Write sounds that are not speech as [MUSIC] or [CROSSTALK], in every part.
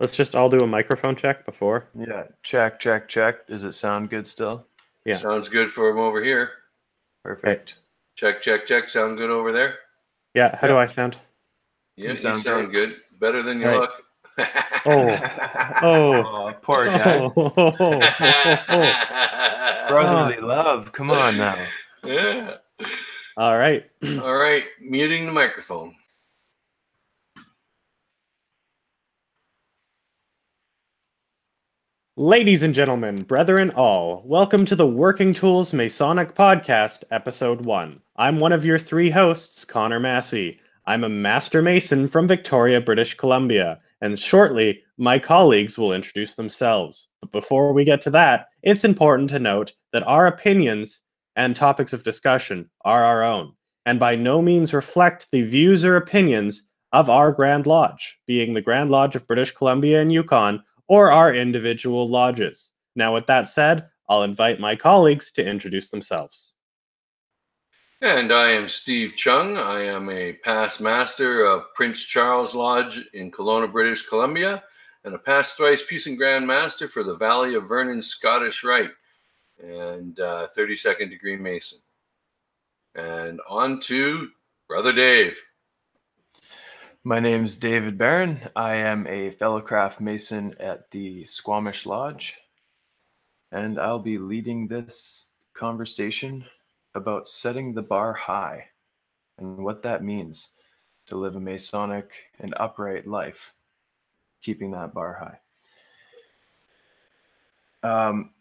Let's just all do a microphone check before. Yeah, check, check, check. Does it sound good still? Yeah. Sounds good for him over here. Perfect. Check, check, check. Sound good over there? Yeah, how do I sound? Yeah, you sound sound, good. Better than you Right. look. Oh, [LAUGHS] oh, Oh, poor guy. oh, oh, oh, oh, oh. Brotherly love. Come on now. [LAUGHS] yeah. All right. All right. Muting the microphone. Ladies and gentlemen, brethren all, welcome to the Working Tools Masonic Podcast, Episode 1. I'm one of your three hosts, Connor Massey. I'm a Master Mason from Victoria, British Columbia, and shortly, my colleagues will introduce themselves. But before we get to that, it's important to note that our opinions and topics of discussion are our own, and by no means reflect the views or opinions of our Grand Lodge, being the Grand Lodge of British Columbia and Yukon, or our individual lodges. Now, with that said, I'll invite my colleagues to introduce themselves. And I am Steve Chung. I am a past master of Prince Charles Lodge in Kelowna, British Columbia, and a past thrice Puissant Grand Master for the Valley of Vernon Scottish Rite and uh, 32nd degree Mason. And on to Brother Dave. My name is David Baran. I am a fellow craft mason at the Squamish Lodge, and I'll be leading this conversation about setting the bar high and what that means to live a Masonic and upright life, keeping that bar high. Um,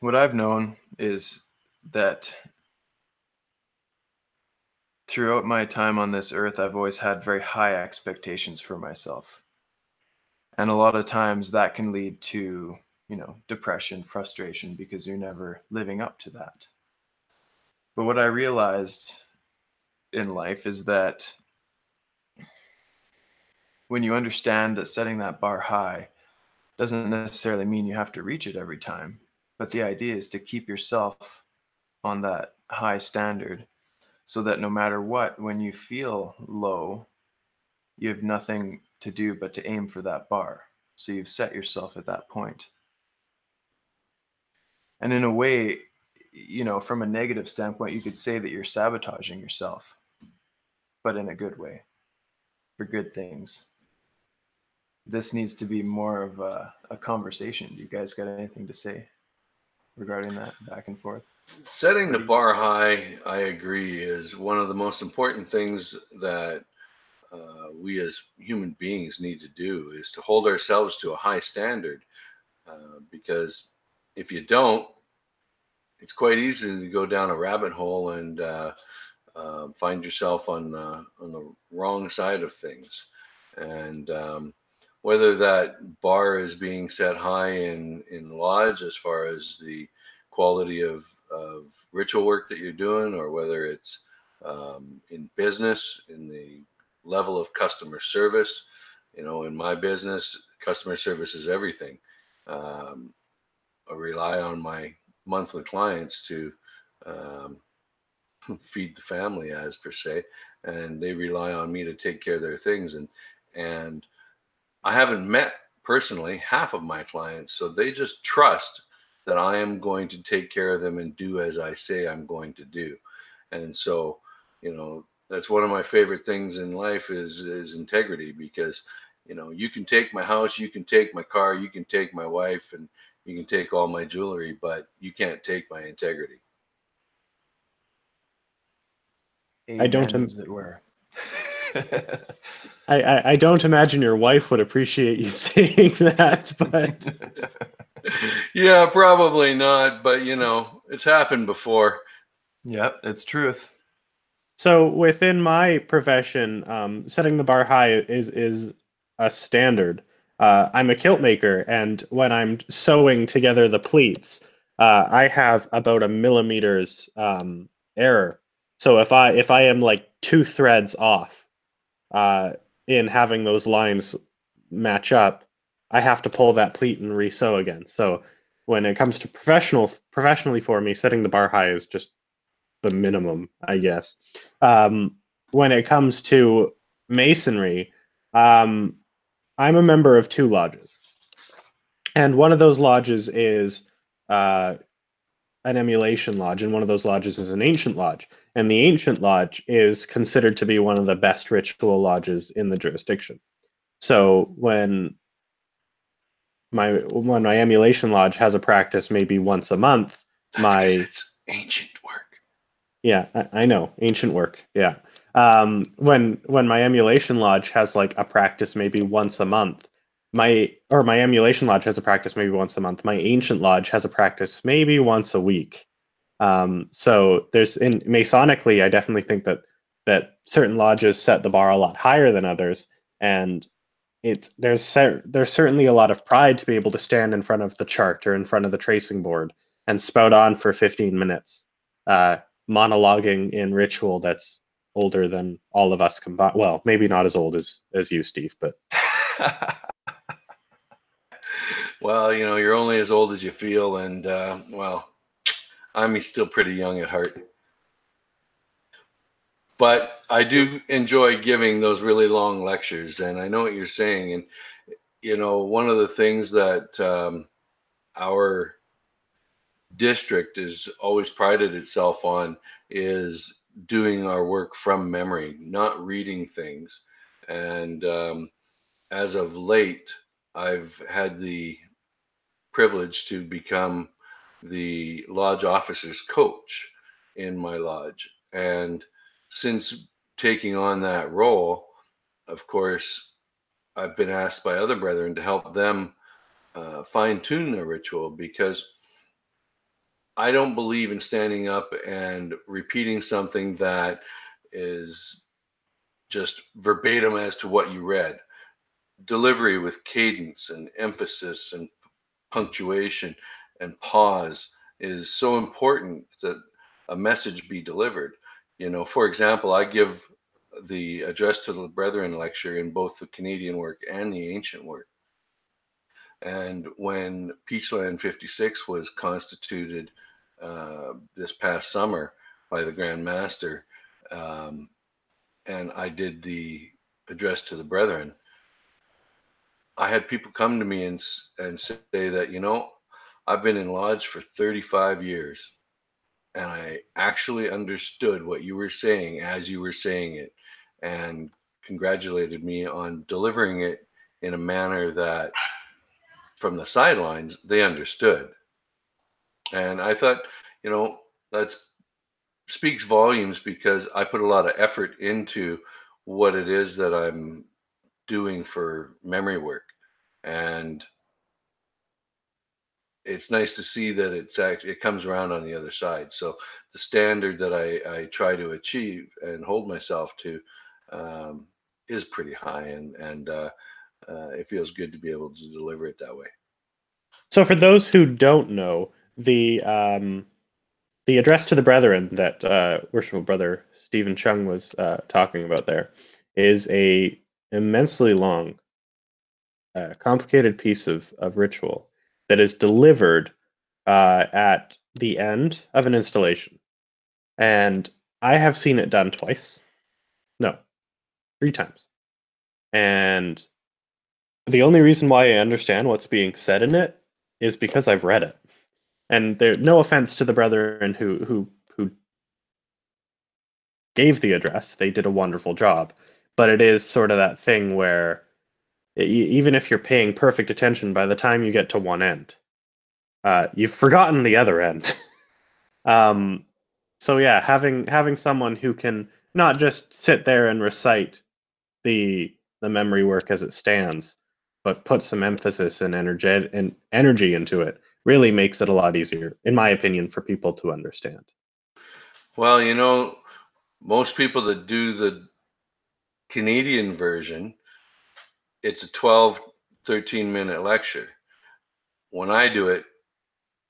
what I've known is that throughout my time on this earth, I've always had very high expectations for myself. And a lot of times that can lead to, you know, depression, frustration, because you're never living up to that. But what I realized in life is that when you understand that setting that bar high doesn't necessarily mean you have to reach it every time, but the idea is to keep yourself on that high standard so that no matter what, when you feel low, you have nothing to do but to aim for that bar. So you've set yourself at that point. And in a way, you know, from a negative standpoint, you could say that you're sabotaging yourself, but in a good way, for good things. This needs to be more of a, a conversation. Do you guys got anything to say regarding that back and forth? Setting the bar high, I agree, is one of the most important things that uh, we as human beings need to do is to hold ourselves to a high standard. Uh, because if you don't, it's quite easy to go down a rabbit hole and uh, uh, find yourself on uh, on the wrong side of things. And um, whether that bar is being set high in in lodge as far as the quality of of ritual work that you're doing, or whether it's um, in business, in the level of customer service. You know, in my business, customer service is everything. Um, I rely on my monthly clients to um, [LAUGHS] feed the family, as per se, and they rely on me to take care of their things. And and I haven't met personally half of my clients, so they just trust that I am going to take care of them and do as I say I'm going to do. And so, you know, that's one of my favorite things in life is is integrity because, you know, you can take my house, you can take my car, you can take my wife and you can take all my jewelry, but you can't take my integrity. I don't Amen, im- as it were. [LAUGHS] [LAUGHS] I, I, I don't imagine your wife would appreciate you [LAUGHS] saying that, but [LAUGHS] yeah, probably not, but you know, it's happened before. yep, it's truth. so within my profession, um, setting the bar high is is a standard. Uh, I'm a kilt maker, and when I'm sewing together the pleats, uh, I have about a millimeters um, error. So if I if I am like two threads off uh, in having those lines match up, I have to pull that pleat and resew again. So when it comes to professional professionally for me, setting the bar high is just the minimum, I guess. Um, when it comes to masonry, um, I'm a member of two lodges, and one of those lodges is uh, an emulation lodge, and one of those lodges is an ancient lodge. And the ancient lodge is considered to be one of the best ritual lodges in the jurisdiction. So when my when my emulation lodge has a practice maybe once a month, That's my it's ancient work. yeah, I, I know ancient work. Yeah, um, when when my emulation lodge has like a practice maybe once a month, my or my emulation lodge has a practice maybe once a month. My ancient lodge has a practice maybe once a week. Um, so there's in Masonically, I definitely think that that certain lodges set the bar a lot higher than others, and it's there's cer- there's certainly a lot of pride to be able to stand in front of the chart or in front of the tracing board and spout on for 15 minutes, uh, monologuing in ritual that's older than all of us combined. Well, maybe not as old as as you, Steve, but [LAUGHS] well, you know, you're only as old as you feel, and uh, well, I'm still pretty young at heart. But I do enjoy giving those really long lectures, and I know what you're saying. And you know, one of the things that um, our district has always prided itself on is doing our work from memory, not reading things. And um, as of late, I've had the privilege to become the lodge officer's coach in my lodge. And since taking on that role, of course, I've been asked by other brethren to help them uh, fine tune their ritual because I don't believe in standing up and repeating something that is just verbatim as to what you read. Delivery with cadence and emphasis and punctuation and pause is so important that a message be delivered. You know, for example, I give the address to the brethren lecture in both the Canadian work and the ancient work. And when Peachland 56 was constituted uh, this past summer by the Grand Master, um, and I did the address to the brethren, I had people come to me and and say that you know I've been in lodge for 35 years, and I actually understood what you were saying as you were saying it, and congratulated me on delivering it in a manner that from the sidelines they understood. And i thought you know that's speaks volumes because i put a lot of effort into what it is that i'm doing for memory work. And it's nice to see that it's actually it comes around on the other side. So the standard that i i try to achieve and hold myself to um, is pretty high and and uh, uh, it feels good to be able to deliver it that way. So, for those who don't know, the um, the address to the brethren that uh, worshipful brother Stephen Chung was uh, talking about there is a immensely long, uh, complicated piece of of ritual that is delivered uh, at the end of an installation, and I have seen it done twice. No, three times, and the only reason why I understand what's being said in it is because I've read it. And there no offense to the brethren who who who gave the address. They did a wonderful job. But it is sort of that thing where even if you're paying perfect attention by the time you get to one end, uh, you've forgotten the other end. [LAUGHS] um, so yeah, having having someone who can not just sit there and recite the the memory work as it stands, but put some emphasis and energy and energy into it really makes it a lot easier, in my opinion, for people to understand. well you know most people that do the canadian version it's a 12 13 minute lecture when i do it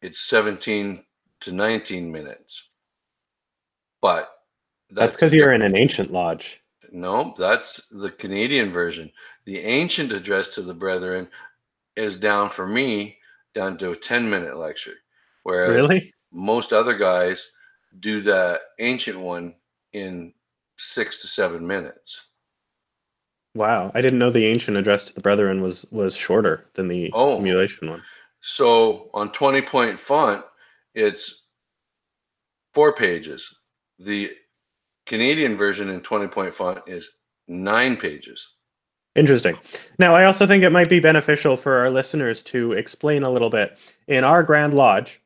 it's 17 to 19 minutes but That's because you're in an ancient lodge. No, that's the Canadian version. The ancient address to the brethren is down for me down to a 10 minute lecture. Whereas Really? most other guys do the ancient one in six to seven minutes. Wow, I didn't know the ancient address to the brethren was was shorter than the Oh. emulation one. So on 20 point font, it's four pages. The Canadian version in 20 point font is nine pages. Interesting. Now, I also think it might be beneficial for our listeners to explain a little bit. In our Grand Lodge,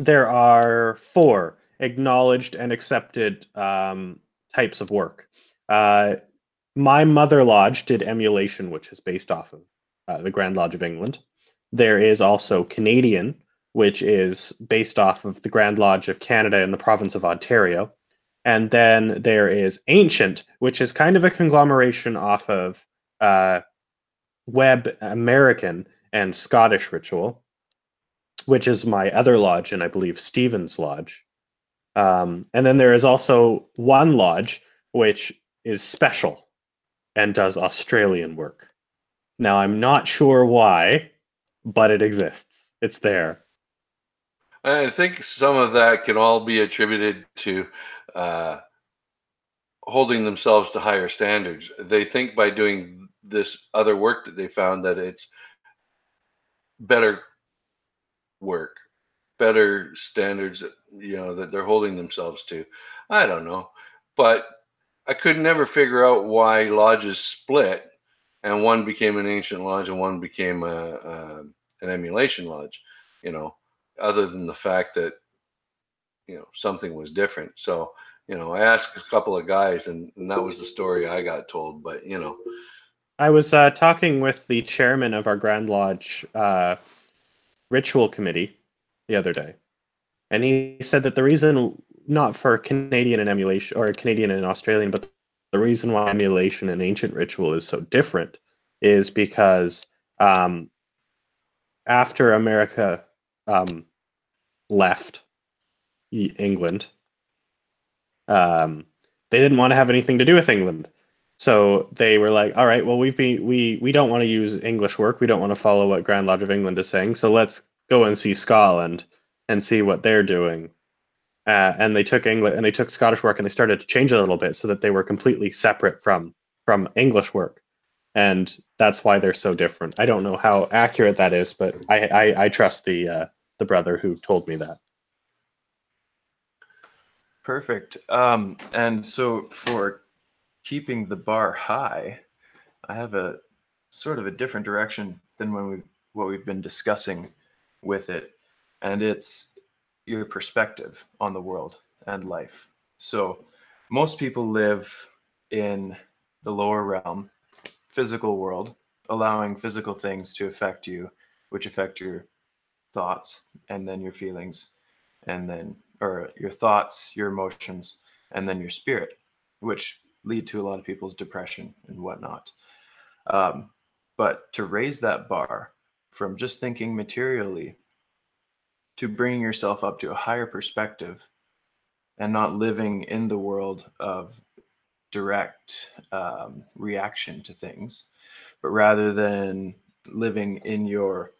there are four acknowledged and accepted um, types of work. Uh, my mother lodge did emulation, which is based off of uh, the Grand Lodge of England. There is also Canadian, which is based off of the Grand Lodge of Canada in the province of Ontario. And then there is Ancient, which is kind of a conglomeration off of uh, Webb American and Scottish ritual, which is my other lodge, and I believe Stephen's lodge. Um, and then there is also one lodge which is special and does Australian work. Now, I'm not sure why, but it exists. It's there. I think some of that can all be attributed to uh, holding themselves to higher standards. They think by doing this other work that they found that it's better work, better standards, you know, that they're holding themselves to. I don't know, but I could never figure out why lodges split and one became an ancient lodge and one became a, a an emulation lodge. You know, other than the fact that you know something was different. So you know, I asked a couple of guys, and, and that was the story I got told. But you know, I was uh, talking with the chairman of our Grand Lodge uh, ritual committee the other day, and he said that the reason, not for Canadian and emulation or Canadian and Australian, but the reason why emulation and ancient ritual is so different is because um, after America um, left England, um, they didn't want to have anything to do with England. So they were like, "All right, well, we've been we we don't want to use English work. We don't want to follow what Grand Lodge of England is saying. So let's go and see Scotland and see what they're doing." Uh, and they took English and they took Scottish work and they started to change it a little bit so that they were completely separate from from English work, and that's why they're so different. I don't know how accurate that is, but I I, I trust the uh, the brother who told me that. Perfect. Um, and so for keeping the bar high, I have a sort of a different direction than when we what we've been discussing with it, and it's your perspective on the world and life. So most people live in the lower realm, physical world, allowing physical things to affect you, which affect your thoughts and then your feelings and then or your thoughts, your emotions, and then your spirit, which lead to a lot of people's depression and whatnot. Um, but to raise that bar from just thinking materially to bringing yourself up to a higher perspective and not living in the world of direct um, reaction to things, but rather than living in your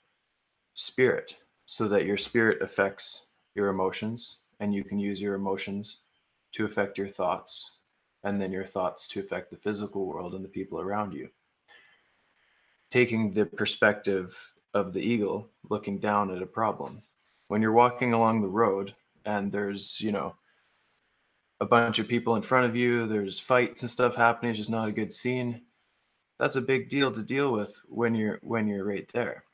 spirit so that your spirit affects your emotions and you can use your emotions to affect your thoughts and then your thoughts to affect the physical world and the people around you. Taking the perspective of the eagle looking down at a problem when you're walking along the road and there's you know a bunch of people in front of you there's fights and stuff happening it's just not a good scene that's a big deal to deal with when you're when you're right there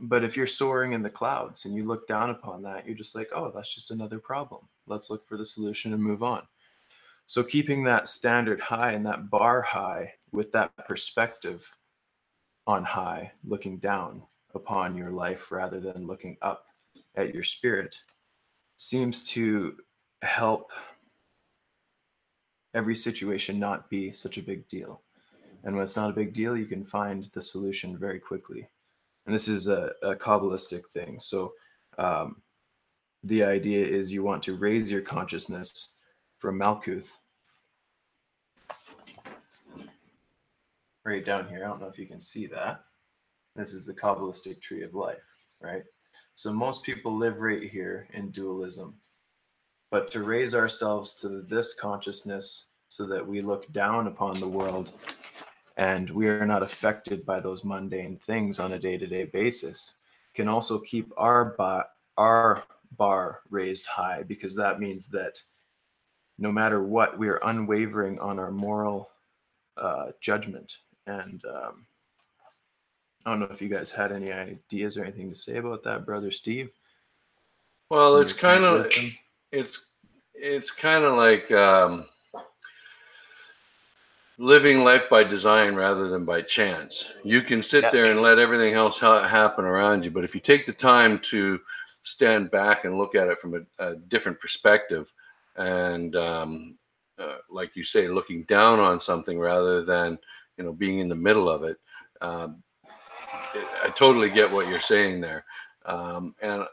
but if you're soaring in the clouds and you look down upon that, you're just like, oh, that's just another problem. Let's look for the solution and move on. So keeping that standard high and that bar high with that perspective on high, looking down upon your life rather than looking up at your spirit, seems to help every situation not be such a big deal. And when it's not a big deal, you can find the solution very quickly. And this is a, a kabbalistic thing. So um, the idea is you want to raise your consciousness from malkuth. Right down here. I don't know if you can see that. This is the kabbalistic tree of life right so most people live right here in dualism. But to raise ourselves to this consciousness so that we look down upon the world and we are not affected by those mundane things on a day-to-day basis can also keep our bar, our bar raised high because that means that no matter what we are unwavering on our moral uh, judgment and um, i don't know if you guys had any ideas or anything to say about that brother steve well it's kind of it's it's kind of like um, living life by design rather than by chance. You can sit yes. there and let everything else ha- happen around you, but if you take the time to stand back and look at it from a, a different perspective, and um, uh, like you say, looking down on something rather than you know being in the middle of it, it I totally get what you're saying there, um, and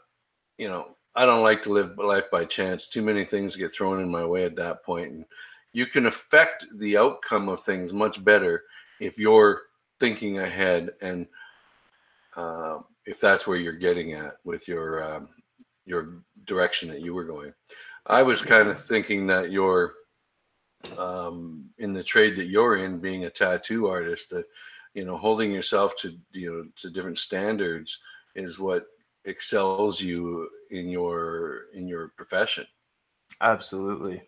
you know I don't like to live life by chance. Too many things get thrown in my way at that point, and you can affect the outcome of things much better if you're thinking ahead and uh, if that's where you're getting at with your um, your direction that you were going. I was kind of thinking that you're um, in the trade that you're in, being a tattoo artist, that you know, holding yourself to you know to different standards is what excels you in your in your profession. Absolutely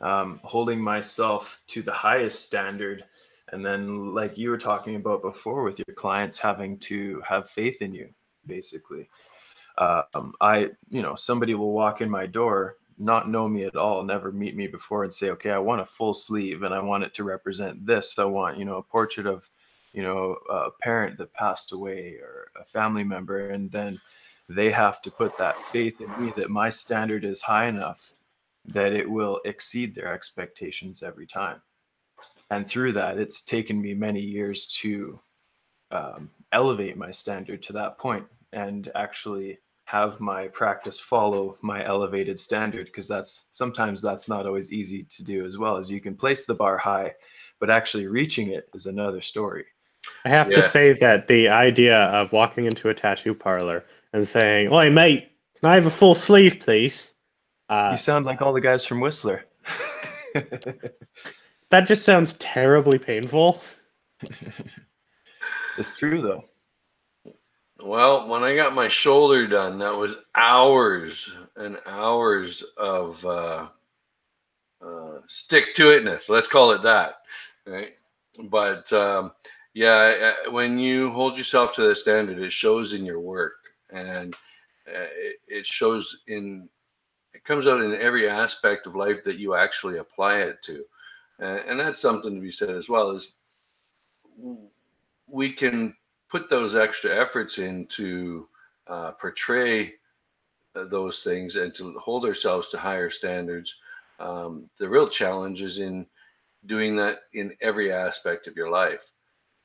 um, holding myself to the highest standard and then like you were talking about before with your clients having to have faith in you basically um, i you know somebody will walk in my door not know me at all never meet me before and say okay i want a full sleeve and i want it to represent this i want you know a portrait of you know a parent that passed away or a family member and then they have to put that faith in me that my standard is high enough that it will exceed their expectations every time. And through that, it's taken me many years to um, elevate my standard to that point and actually have my practice follow my elevated standard because that's sometimes that's not always easy to do as well as you can place the bar high but actually reaching it is another story i have yeah. to say that the idea of walking into a tattoo parlor and saying "Oi, mate can i have a full sleeve please uh, you sound like all the guys from Whistler. [LAUGHS] that just sounds terribly painful. [LAUGHS] it's true though. Well, when I got my shoulder done, that was hours and hours of uh, uh, stick to itness. Let's call it that, right? But um, yeah, when you hold yourself to the standard, it shows in your work, and uh, it, shows in it comes out in every aspect of life that you actually apply it to and that's something to be said as well is we can put those extra efforts in to uh, portray uh, those things and to hold ourselves to higher standards um, the real challenge is in doing that in every aspect of your life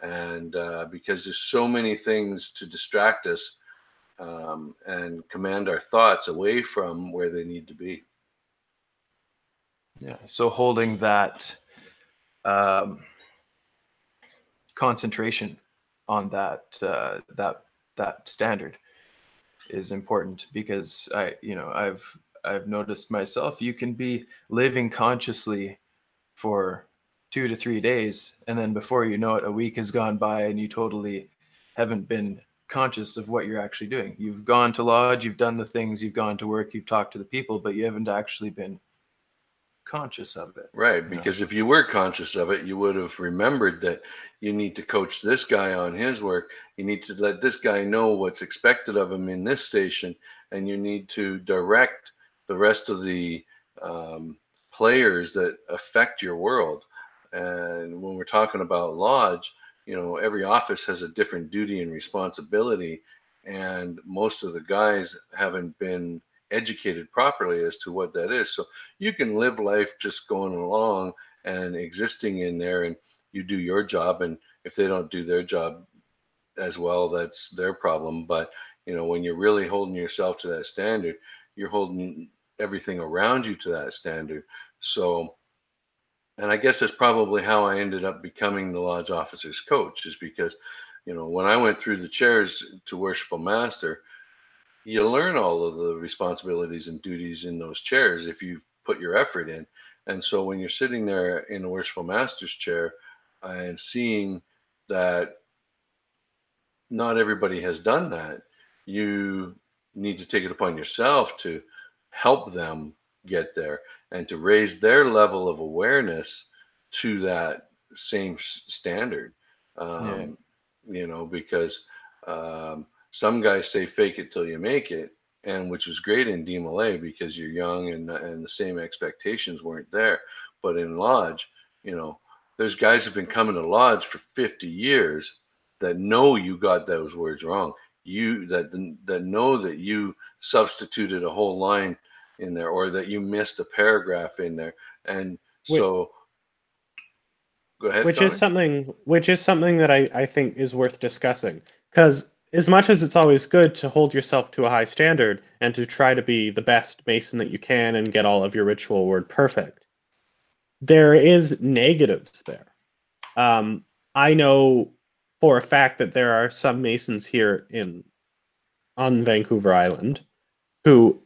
and uh, because there's so many things to distract us um, and command our thoughts away from where they need to be. Yeah. So holding that um, concentration on that uh, that that standard is important because I you know I've I've noticed myself you can be living consciously for two to three days and then before you know it a week has gone by and you totally haven't been conscious of what you're actually doing. You've gone to lodge, you've done the things, you've gone to work, you've talked to the people, but you haven't actually been conscious of it. Right. Because know? if you were conscious of it, you would have remembered that you need to coach this guy on his work. You need to let this guy know what's expected of him in this station, and you need to direct the rest of the um, players that affect your world. And when we're talking about lodge, you know every office has a different duty and responsibility and most of the guys haven't been educated properly as to what that is. So you can live life just going along and existing in there and you do your job and if they don't do their job as well that's their problem. But you know when you're really holding yourself to that standard you're holding everything around you to that standard. So and I guess that's probably how I ended up becoming the lodge officer's coach, is because, you know, when I went through the chairs to worshipful master, you learn all of the responsibilities and duties in those chairs if you've put your effort in. And so when you're sitting there in a worshipful master's chair, and seeing that not everybody has done that, you need to take it upon yourself to help them get there and to raise their level of awareness to that same standard. Um, yeah. You know, because um, some guys say fake it till you make it, and which was great in DeMolay because you're young and and the same expectations weren't there. But in Lodge, you know, there's guys have been coming to Lodge for 50 years that know you got those words wrong. You that that know that you substituted a whole line in there or that you missed a paragraph in there, and so. Go ahead. Which is something which is something that I, I think is worth discussing. Because as much as it's always good to hold yourself to a high standard and to try to be the best mason that you can and get all of your ritual word perfect, there is negatives there. Um, I know for a fact that there are some masons here in on Vancouver Island who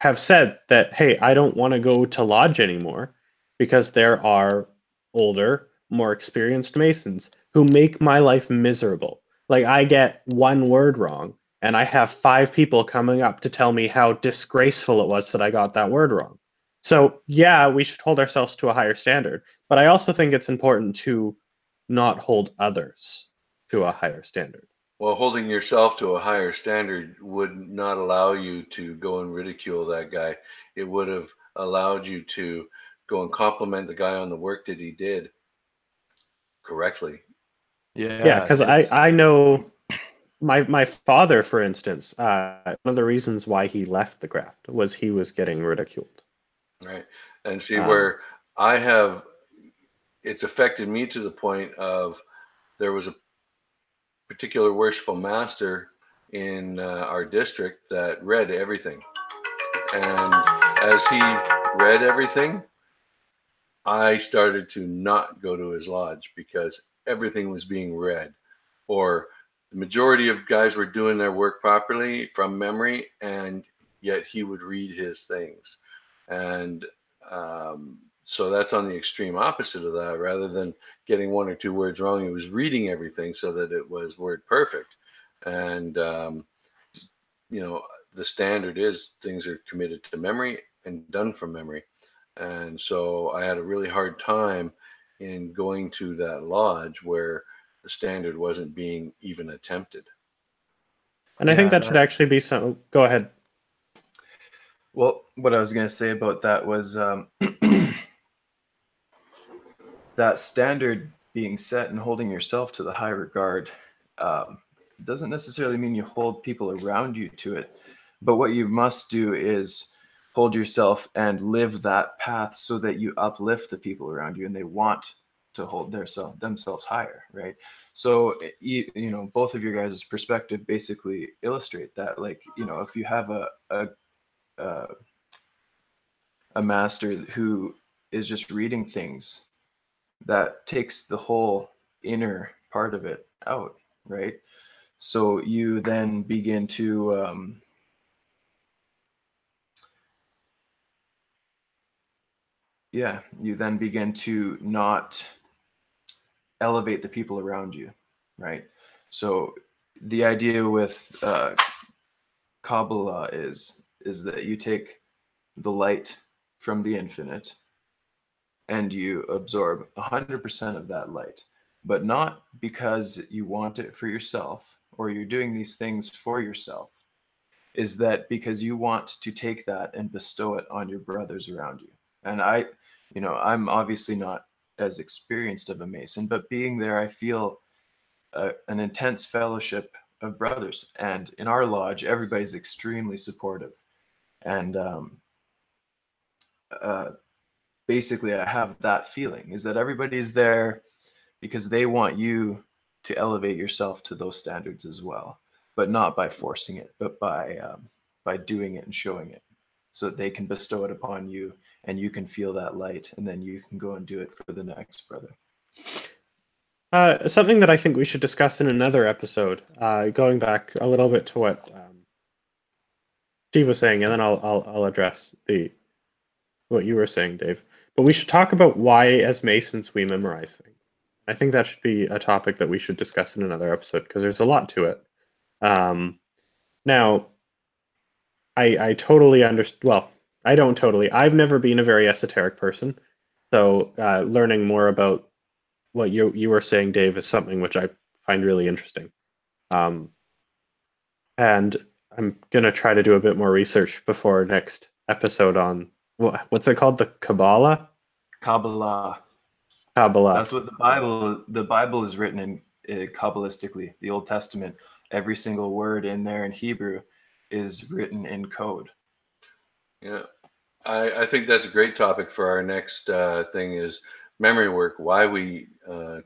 have said that hey, I don't want to go to lodge anymore because there are older, more experienced masons who make my life miserable. Like I get one word wrong and I have five people coming up to tell me how disgraceful it was that I got that word wrong. So, yeah, we should hold ourselves to a higher standard, but I also think it's important to not hold others to a higher standard. Well, holding yourself to a higher standard would not allow you to go and ridicule that guy. It would have allowed you to go and compliment the guy on the work that he did correctly. Yeah, yeah, because I I know my my father, for instance, uh, one of the reasons why he left the craft was he was getting ridiculed. Right, and see um, where I have, it's affected me to the point of there was a particular worshipful master in uh, our district that read everything, and as he read everything, I started to not go to his lodge because everything was being read, or the majority of guys were doing their work properly from memory, and yet he would read his things. And um, so that's on the extreme opposite of that. Rather than getting one or two words wrong, he was reading everything so that it was word perfect. And, um, you know, the standard is things are committed to memory and done from memory. And so I had a really hard time in going to that lodge where the standard wasn't being even attempted. And I think that should actually be so. Go ahead. Well, what I was going to say about that was um, [CLEARS THROAT] that standard being set and holding yourself to the high regard um, doesn't necessarily mean you hold people around you to it. But what you must do is hold yourself and live that path so that you uplift the people around you and they want to hold their self, themselves higher right? So eh, you, you know both of your guys perspective basically illustrate that like you know if you have a a uh, a master who is just reading things that takes the whole inner part of it out right? So you then begin to um, yeah, you then begin to not elevate the people around you, right? So the idea with uh, Kabbalah is is that you take the light from the infinite and you absorb 100% of that light, but not because you want it for yourself or you're doing these things for yourself. Is that because you want to take that and bestow it on your brothers around you? And I, you know, I'm obviously not as experienced of a Mason, but being there, I feel uh, an intense fellowship of brothers. And in our lodge, everybody's extremely supportive. And um, uh, basically, I have that feeling is that everybody's there because they want you to elevate yourself to those standards as well, but not by forcing it, but by um, by doing it and showing it, so that they can bestow it upon you and you can feel that light and then you can go and do it for the next brother uh, something that i think we should discuss in another episode uh, going back a little bit to what um, steve was saying and then I'll, I'll i'll address the what you were saying dave but we should talk about why as masons we memorize things I think that should be a topic that we should discuss in another episode because there's a lot to it. Um, now, I I totally understand. Well, I don't totally. I've never been a very esoteric person, so uh, learning more about what you you were saying, Dave, is something which I find really interesting. Um, and I'm gonna try to do a bit more research before our next episode on what, what's it called, the Kabbalah. Kabbalah. Kabbalah. That's what the Bible. The Bible is written in uh, kabbalistically. The Old Testament. Every single word in there in Hebrew is written in code. Yeah, I, I think that's a great topic for our next uh, thing is memory work. Why we uh,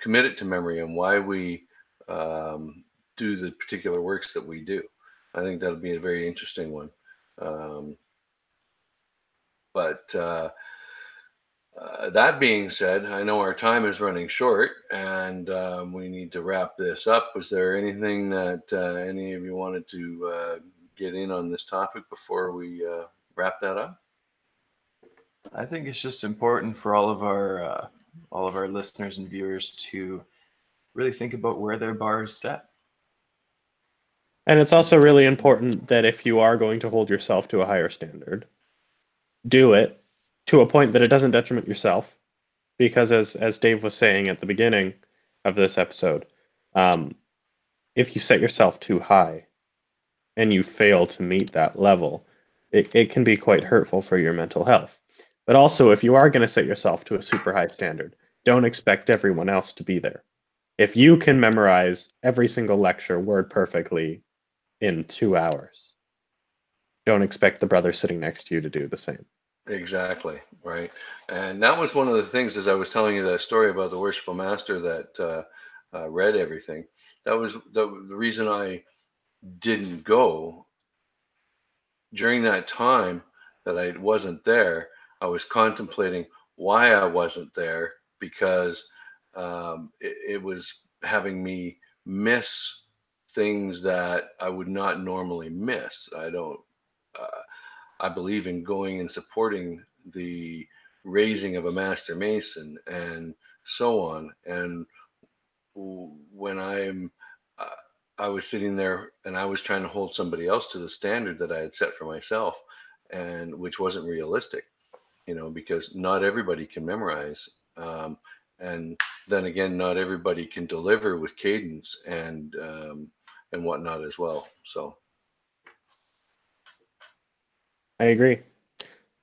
commit it to memory and why we um, do the particular works that we do. I think that'll be a very interesting one. Um, but uh, uh, that being said, I know our time is running short and um, we need to wrap this up. Was there anything that uh, any of you wanted to uh, get in on this topic before we uh, wrap that up? I think it's just important for all of our uh, all of our listeners and viewers to really think about where their bar is set. And it's also really important that if you are going to hold yourself to a higher standard, do it to a point that it doesn't detriment yourself. Because as as Dave was saying at the beginning of this episode, um, if you set yourself too high and you fail to meet that level, it, it can be quite hurtful for your mental health. But also, if you are going to set yourself to a super high standard, don't expect everyone else to be there. If you can memorize every single lecture word perfectly in two hours, don't expect the brother sitting next to you to do the same. Exactly right, and that was one of the things as I was telling you that story about the worshipful master that uh, uh, read everything. That was the, the reason I didn't go during that time that I wasn't there. I was contemplating why I wasn't there because um, it, it was having me miss things that I would not normally miss. I don't. Uh, I believe in going and supporting the raising of a master mason and so on. And when I'm, I was sitting there and I was trying to hold somebody else to the standard that I had set for myself, and which wasn't realistic, you know, because not everybody can memorize. Um, and then again, not everybody can deliver with cadence and um, and whatnot as well. So. I agree.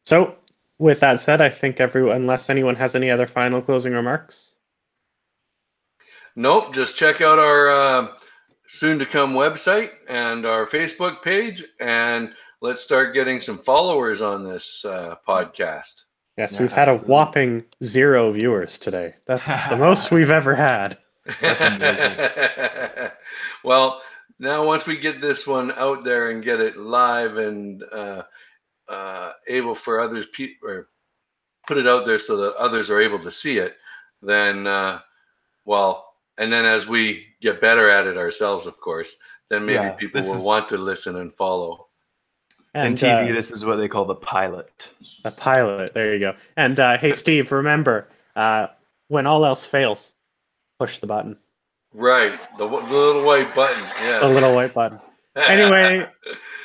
So, with that said, I think everyone, unless anyone has any other final closing remarks. Nope. Just check out our uh, soon to come website and our Facebook page, and let's start getting some followers on this uh, podcast. Yes, Yeah, we've had a absolutely. whopping zero viewers today. That's the most [LAUGHS] we've ever had. That's amazing. [LAUGHS] well, now once we get this one out there and get it live and uh, uh, able for others pe- or put it out there so that others are able to see it, then uh, well, and then as we get better at it ourselves, of course, then maybe Yeah, people will is- want to listen and follow. In And TV, uh, this is what they call the pilot. the pilot. There you go. And uh, hey, Steve, remember uh, when all else fails, push the button, Right, the, the little white button. Yeah. the little white button. [LAUGHS] Anyway,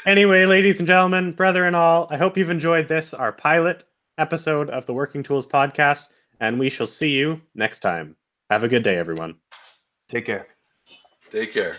anyway, ladies and gentlemen, brother and all, I hope you've enjoyed this, our pilot episode of the Working Tools podcast, and we shall see you next time. Have a good day, everyone. Take care. take care.